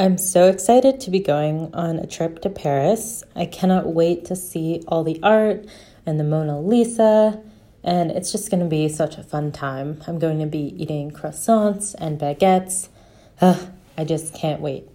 I'm so excited to be going on a trip to Paris. I cannot wait to see all the art and the Mona Lisa, and it's just going to be such a fun time. I'm going to be eating croissants and baguettes. Ugh, I just can't wait.